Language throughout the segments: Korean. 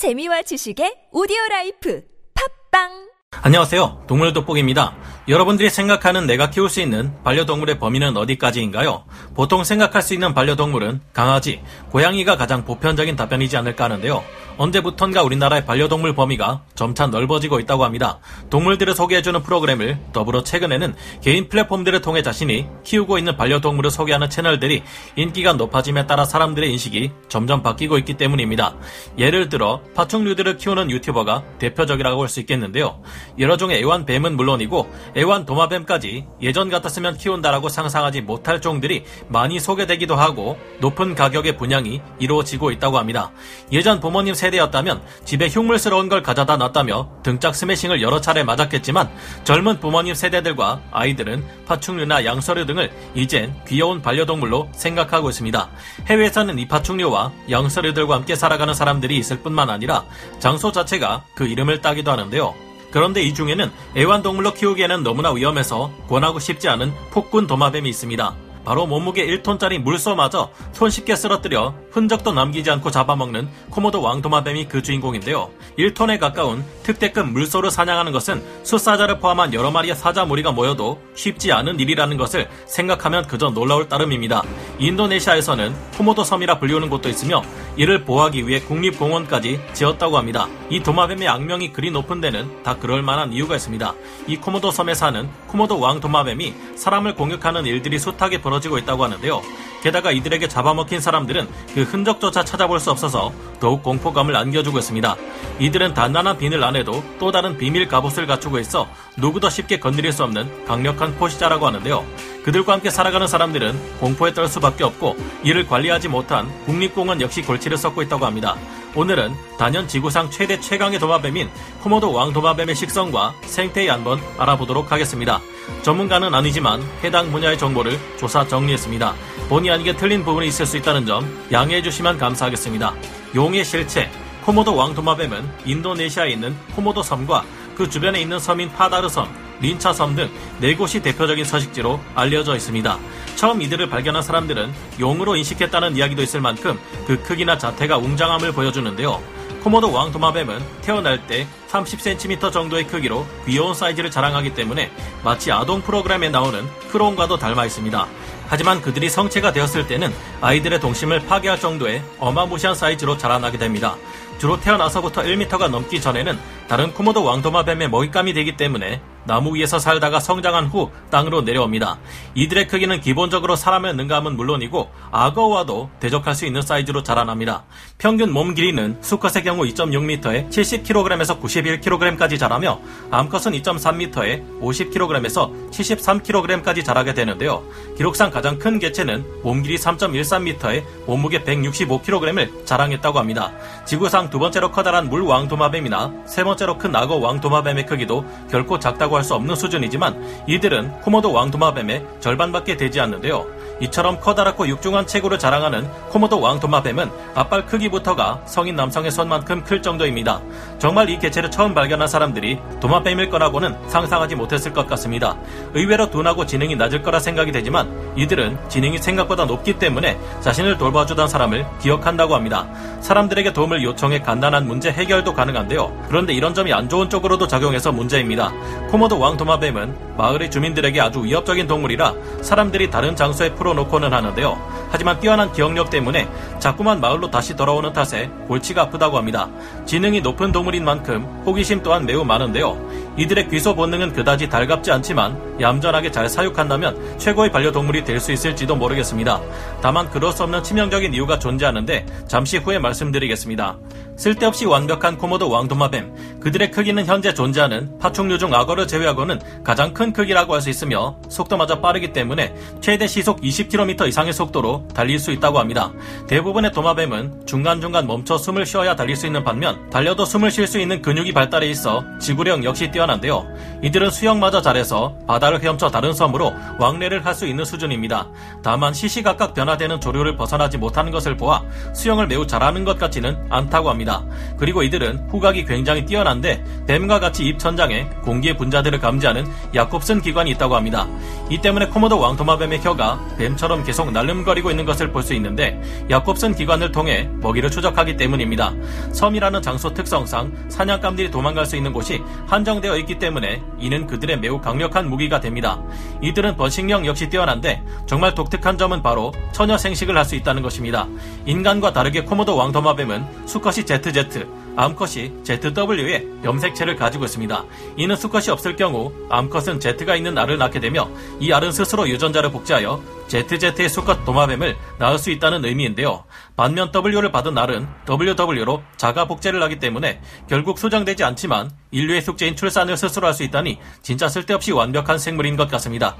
재미와 지식의 오디오 life. 팟빵 안녕하세요. 동물 돋보기입니다. 여러분들이 생각하는 내가 키울 수 있는 반려동물의 범위는 어디까지인가요? 보통 생각할 수 있는 반려동물은 강아지, 고양이가 가장 보편적인 답변이지 않을까 하는데요. 언제부턴가 우리나라의 반려동물 범위가 점차 넓어지고 있다고 합니다. 동물들을 소개해주는 프로그램을 더불어 최근에는 개인 플랫폼들을 통해 자신이 키우고 있는 반려동물을 소개하는 채널들이 인기가 높아짐에 따라 사람들의 인식이 점점 바뀌고 있기 때문입니다. 예를 들어 파충류들을 키우는 유튜버가 대표적이라고 할 수 있겠는데요. 여러 종의 애완뱀은 물론이고 애완 도마뱀까지 예전 같았으면 키운다라고 상상하지 못할 종들이 많이 소개되기도 하고 높은 가격의 분양이 이루어지고 있다고 합니다. 예전 부모님 세대였다면 집에 흉물스러운 걸 가져다 놨다며 등짝 스매싱을 여러 차례 맞았겠지만 젊은 부모님 세대들과 아이들은 파충류나 양서류 등을 이젠 귀여운 반려동물로 생각하고 있습니다. 해외에서는 이 파충류와 양서류들과 함께 살아가는 사람들이 있을 뿐만 아니라 장소 자체가 그 이름을 따기도 하는데요. 그런데 이 중에는 애완동물로 키우기에는 너무나 위험해서 권하고 싶지 않은 폭군 도마뱀이 있습니다. 바로 몸무게 1톤짜리 물소마저 손쉽게 쓰러뜨려 흔적도 남기지 않고 잡아먹는 코모도 왕도마뱀이 그 주인공인데요. 1톤에 가까운 특대급 물소를 사냥하는 것은 숫사자를 포함한 여러 마리의 사자 무리가 모여도 쉽지 않은 일이라는 것을 생각하면 그저 놀라울 따름입니다. 인도네시아에서는 코모도 섬이라 불리우는 곳도 있으며 이를 보호하기 위해 국립공원까지 지었다고 합니다. 이 도마뱀의 악명이 그리 높은 데는 다 그럴 만한 이유가 있습니다. 이 코모도 섬에 사는 코모도 왕 도마뱀이 사람을 공격하는 일들이 숱하게 벌 어지고 있다고 하는데요. 게다가 이들에게 잡아먹힌 사람들은 그 흔적조차 찾아볼 수 없어서 더욱 공포감을 안겨주고 있습니다. 이들은 단단한 비늘 안에도 또 다른 비밀 갑옷을 갖추고 있어 누구도 쉽게 건드릴 수 없는 강력한 포시자라고 하는데요. 그들과 함께 살아가는 사람들은 공포에 떨 수밖에 없고 이를 관리하지 못한 국립공원 역시 골치를 썩고 있다고 합니다. 오늘은 단연 지구상 최대 최강의 도마뱀인 코모도 왕 도마뱀의 식성과 생태에 한번 알아보도록 하겠습니다. 전문가는 아니지만 해당 분야의 정보를 조사 정리했습니다. 본의 아니게 틀린 부분이 있을 수 있다는 점 양해해 주시면 감사하겠습니다. 용의 실체 코모도 왕 도마뱀은 인도네시아에 있는 코모도 섬과 그 주변에 있는 섬인 파다르 섬, 린차 섬 등 네 곳이 대표적인 서식지로 알려져 있습니다. 처음 이들을 발견한 사람들은 용으로 인식했다는 이야기도 있을 만큼 그 크기나 자태가 웅장함을 보여주는데요. 코모도 왕 도마뱀은 태어날 때 30cm 정도의 크기로 귀여운 사이즈를 자랑하기 때문에 마치 아동 프로그램에 나오는 크롱과도 닮아 있습니다. 하지만 그들이 성체가 되었을 때는 아이들의 동심을 파괴할 정도의 어마무시한 사이즈로 자라나게 됩니다. 주로 태어나서부터 1m가 넘기 전에는 다른 코모도 왕도마뱀의 먹잇감이 되기 때문에 나무 위에서 살다가 성장한 후 땅으로 내려옵니다. 이들의 크기는 기본적으로 사람의 능감은 물론이고 악어와도 대적할 수 있는 사이즈로 자라납니다. 평균 몸 길이는 수컷의 경우 2.6m에 70kg에서 91kg까지 자라며 암컷은 2.3m에 50kg에서 73kg까지 자라게 되는데요. 기록상 가장 큰 개체는 몸 길이 3.13m에 몸무게 165kg을 자랑했다고 합니다. 지구상 두 번째로 커다란 물 왕도마뱀이나 세 번째로 큰 악어 왕도마뱀의 크기도 결코 작다고 할 수 없는 수준이지만 이들은 코모도 왕도마뱀의 절반밖에 되지 않는데요. 이처럼 커다랗고 육중한 체구를 자랑하는 코모도 왕도마뱀은 앞발 크기부터가 성인 남성의 손만큼 클 정도입니다. 정말 이 개체를 처음 발견한 사람들이 도마뱀일 거라고는 상상하지 못했을 것 같습니다. 의외로 둔하고 지능이 낮을 거라 생각이 되지만 이들은 지능이 생각보다 높기 때문에 자신을 돌봐주던 사람을 기억한다고 합니다. 사람들에게 도움을 요청해 간단한 문제 해결도 가능한데요. 그런데 이런 점이 안 좋은 쪽으로도 작용해서 문제입니다. 코모도 왕도마뱀은 마을의 주민들에게 아주 위협적인 동물이라 사람들이 다른 장소에 풀어 놓고는 하는데요. 하지만 뛰어난 기억력 때문에 자꾸만 마을로 다시 돌아오는 탓에 골치가 아프다고 합니다. 지능이 높은 동물인 만큼 호기심 또한 매우 많은데요. 이들의 귀소 본능은 그다지 달갑지 않지만 얌전하게 잘 사육한다면 최고의 반려동물이 될 수 있을지도 모르겠습니다. 다만 그럴 수 없는 치명적인 이유가 존재하는데 잠시 후에 말씀드리겠습니다. 쓸데없이 완벽한 코모도 왕도마뱀 그들의 크기는 현재 존재하는 파충류 중 악어를 제외하고는 가장 큰 크기라고 할 수 있으며 속도마저 빠르기 때문에 최대 시속 20km 이상의 속도로 달릴 수 있다고 합니다. 대부분의 도마뱀은 중간중간 멈춰 숨을 쉬어야 달릴 수 있는 반면 달려도 숨을 쉴 수 있는 근육이 발달해 있어 지구력 역시 뛰어난데요. 이들은 수영마저 잘해서 바다를 헤엄쳐 다른 섬으로 왕래를 할 수 있는 수준입니다. 다만 시시각각 변화되는 조류를 벗어나지 못하는 것을 보아 수영을 매우 잘하는 것 같지는 않다고 합니다. 그리고 이들은 후각이 굉장히 뛰어난데 뱀과 같이 입 천장에 공기의 분자들을 감지하는 야콥슨 기관이 있다고 합니다. 이 때문에 코모도 왕도마뱀의 혀가 뱀처럼 계속 날름거리고 있는 것을 볼 수 있는데 야콥슨 기관을 통해 먹이를 추적하기 때문입니다. 섬이라는 장소 특성상 사냥감들이 도망갈 수 있는 곳이 한정되어 있기 때문에 이는 그들의 매우 강력한 무기가 됩니다. 이들은 번식력 역시 뛰어난데 정말 독특한 점은 바로 처녀 생식을 할 수 있다는 것입니다. 인간과 다르게 코모도 왕도마뱀은 수컷이 ZZ, 암컷이 ZW의 염색체를 가지고 있습니다. 이는 수컷이 없을 경우 암컷은 Z가 있는 알을 낳게 되며 이 알은 스스로 유전자를 복제하여 ZZ의 수컷 도마뱀을 낳을 수 있다는 의미인데요. 반면 W를 받은 알은 WW로 자가 복제를 하기 때문에 결국 수정되지 않지만 인류의 숙제인 출산을 스스로 할 수 있다니 진짜 쓸데없이 완벽한 생물인 것 같습니다.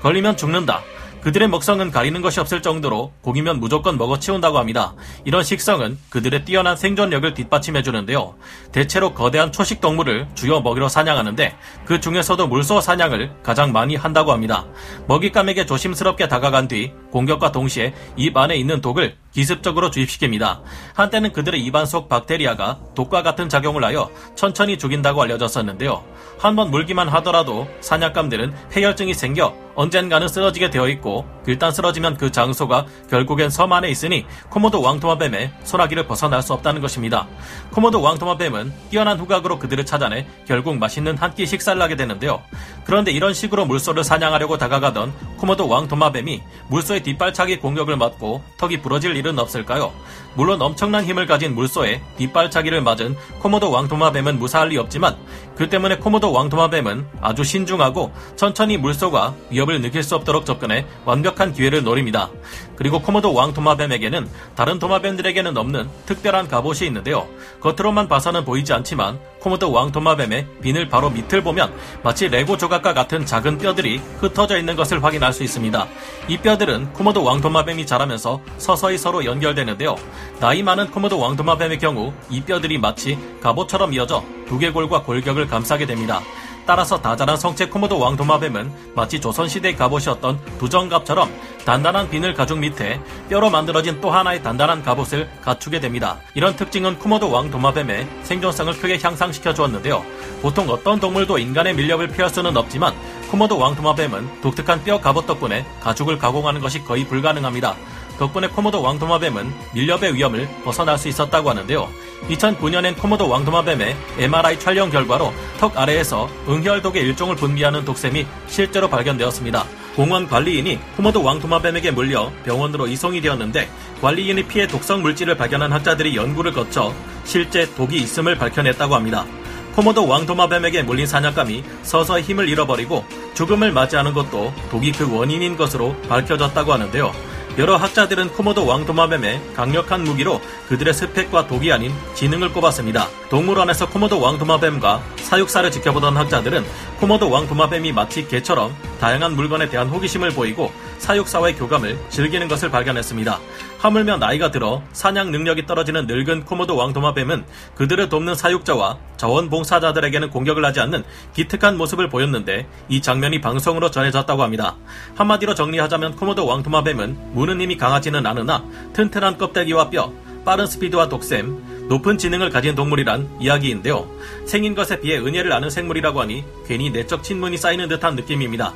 걸리면 죽는다. 그들의 먹성은 가리는 것이 없을 정도로 고기면 무조건 먹어 치운다고 합니다. 이런 식성은 그들의 뛰어난 생존력을 뒷받침해 주는데요. 대체로 거대한 초식 동물을 주요 먹이로 사냥하는데 그 중에서도 물소 사냥을 가장 많이 한다고 합니다. 먹잇감에게 조심스럽게 다가간 뒤 공격과 동시에 입 안에 있는 독을 기습적으로 주입시킵니다. 한때는 그들의 입안 속 박테리아가 독과 같은 작용을 하여 천천히 죽인다고 알려졌었는데요. 한번 물기만 하더라도 사냥감들은 폐혈증이 생겨 언젠가는 쓰러지게 되어 있고 일단 쓰러지면 그 장소가 결국엔 섬 안에 있으니 코모도 왕토마뱀의 소나기를 벗어날 수 없다는 것입니다. 코모도 왕토마뱀은 뛰어난 후각으로 그들을 찾아내 결국 맛있는 한 끼 식사를 하게 되는데요. 그런데 이런 식으로 물소를 사냥하려고 다가가던 코모도 왕토마뱀이 물소의 뒷발차기 공격을 맞고 턱이 부러질 일은 없을까요? 물론 엄청난 힘을 가진 물소에 뒷발차기를 맞은 코모도 왕토마뱀은 무사할 리 없지만 그 때문에 코모도 왕토마뱀은 아주 신중하고 천천히 물소가 위협을 느낄 수 없도록 접근해 완벽한 기회를 노립니다. 그리고 코모도 왕토마뱀에게는 다른 도마뱀들에게는 없는 특별한 갑옷이 있는데요. 겉으로만 봐서는 보이지 않지만 코모도 왕토마뱀의 비늘 바로 밑을 보면 마치 레고 조각과 같은 작은 뼈들이 흩어져 있는 것을 확인할 수 있습니다. 이 뼈들은 코모도 왕토마뱀이 자라면서 서서히 서로 연결되는데요. 나이 많은 코모도 왕도마뱀의 경우 이 뼈들이 마치 갑옷처럼 이어져 두개골과 골격을 감싸게 됩니다. 따라서 다자란 성체 코모도 왕도마뱀은 마치 조선시대의 갑옷이었던 두정갑처럼 단단한 비늘 가죽 밑에 뼈로 만들어진 또 하나의 단단한 갑옷을 갖추게 됩니다. 이런 특징은 코모도 왕도마뱀의 생존성을 크게 향상시켜 주었는데요. 보통 어떤 동물도 인간의 밀렵을 피할 수는 없지만 코모도 왕도마뱀은 독특한 뼈 갑옷 덕분에 가죽을 가공하는 것이 거의 불가능합니다. 덕분에 코모도 왕도마뱀은 밀렵의 위험을 벗어날 수 있었다고 하는데요. 2009년엔 코모도 왕도마뱀의 MRI 촬영 결과로 턱 아래에서 응혈독의 일종을 분비하는 독샘이 실제로 발견되었습니다. 공원 관리인이 코모도 왕도마뱀에게 물려 병원으로 이송이 되었는데 관리인이 피해 독성 물질을 발견한 학자들이 연구를 거쳐 실제 독이 있음을 밝혀냈다고 합니다. 코모도 왕도마뱀에게 물린 사냥감이 서서히 힘을 잃어버리고 죽음을 맞이하는 것도 독이 그 원인인 것으로 밝혀졌다고 하는데요. 여러 학자들은 코모도 왕도마뱀의 강력한 무기로 그들의 스펙과 독이 아닌 지능을 꼽았습니다. 동물원에서 코모도 왕도마뱀과 사육사를 지켜보던 학자들은 코모도 왕도마뱀이 마치 개처럼 다양한 물건에 대한 호기심을 보이고 사육사와의 교감을 즐기는 것을 발견했습니다. 하물며 나이가 들어 사냥 능력이 떨어지는 늙은 코모도 왕도마뱀은 그들을 돕는 사육자와 자원봉사자들에게는 공격을 하지 않는 기특한 모습을 보였는데 이 장면이 방송으로 전해졌다고 합니다. 한마디로 정리하자면 코모도 왕도마뱀은 무는 힘이 강하지는 않으나 튼튼한 껍데기와 뼈, 빠른 스피드와 독샘, 높은 지능을 가진 동물이란 이야기인데요. 생긴 것에 비해 은혜를 아는 생물이라고 하니 괜히 내적 친문이 쌓이는 듯한 느낌입니다.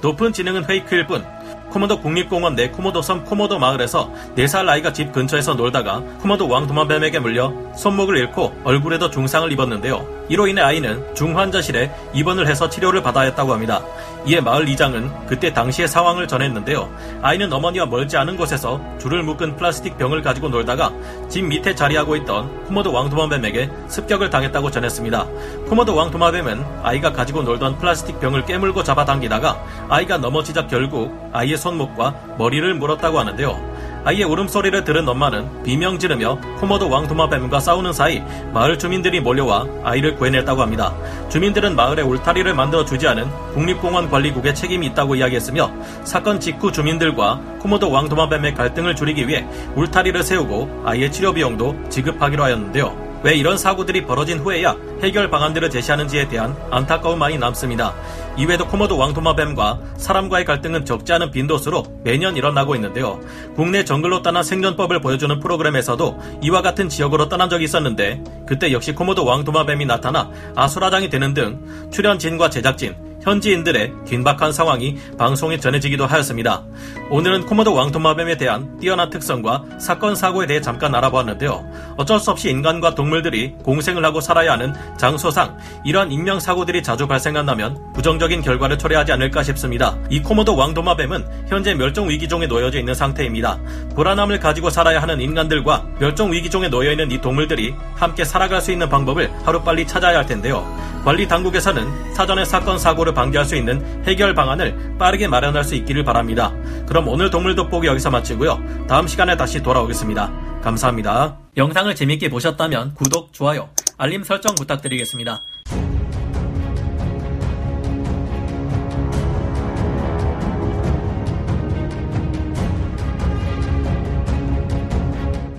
높은 지능은 페이크일 뿐 코모도 국립공원 내 코모도 섬 코모도 마을에서 4살 아이가 집 근처에서 놀다가 코모도 왕도마뱀에게 물려 손목을 잃고 얼굴에도 중상을 입었는데요. 이로 인해 아이는 중환자실에 입원을 해서 치료를 받아야 했다고 합니다. 이에 마을 이장은 그때 당시의 상황을 전했는데요. 아이는 어머니와 멀지 않은 곳에서 줄을 묶은 플라스틱 병을 가지고 놀다가 집 밑에 자리하고 있던 코모도 왕도마뱀에게 습격을 당했다고 전했습니다. 코모도 왕도마뱀은 아이가 가지고 놀던 플라스틱 병을 깨물고 잡아당기다가 아이가 넘어지자 결국 아이의 손목과 머리를 물었다고 하는데요. 아이의 울음소리를 들은 엄마는 비명 지르며 코모도 왕도마뱀과 싸우는 사이 마을 주민들이 몰려와 아이를 구해냈다고 합니다. 주민들은 마을에 울타리를 만들어 주지 않은 국립공원 관리국의 책임이 있다고 이야기했으며 사건 직후 주민들과 코모도 왕도마뱀의 갈등을 줄이기 위해 울타리를 세우고 아이의 치료 비용도 지급하기로 하였는데요. 왜 이런 사고들이 벌어진 후에야 해결 방안들을 제시하는지에 대한 안타까움만이 남습니다. 이외에도 코모도 왕도마뱀과 사람과의 갈등은 적지 않은 빈도수로 매년 일어나고 있는데요. 국내 정글로 떠난 생존법을 보여주는 프로그램에서도 이와 같은 지역으로 떠난 적이 있었는데 그때 역시 코모도 왕도마뱀이 나타나 아수라장이 되는 등 출연진과 제작진, 현지인들의 긴박한 상황이 방송에 전해지기도 하였습니다. 오늘은 코모도 왕토마뱀에 대한 뛰어난 특성과 사건 사고에 대해 잠깐 알아보았는데요. 어쩔 수 없이 인간과 동물들이 공생을 하고 살아야 하는 장소상 이러한 인명 사고들이 자주 발생한다면 부정적인 결과를 초래하지 않을까 싶습니다. 이 코모도 왕도마뱀은 현재 멸종 위기종에 놓여져 있는 상태입니다. 불안함을 가지고 살아야 하는 인간들과 멸종 위기종에 놓여 있는 이 동물들이 함께 살아갈 수 있는 방법을 하루빨리 찾아야 할 텐데요. 관리 당국에서는 사전에 사건 사고를 방지할 수 있는 해결 방안을 빠르게 마련할 수 있기를 바랍니다. 그럼 오늘 동물 돋보기 여기서 마치고요. 다음 시간에 다시 돌아오겠습니다. 감사합니다. 영상을 재밌게 보셨다면 구독, 좋아요, 알림 설정 부탁드리겠습니다.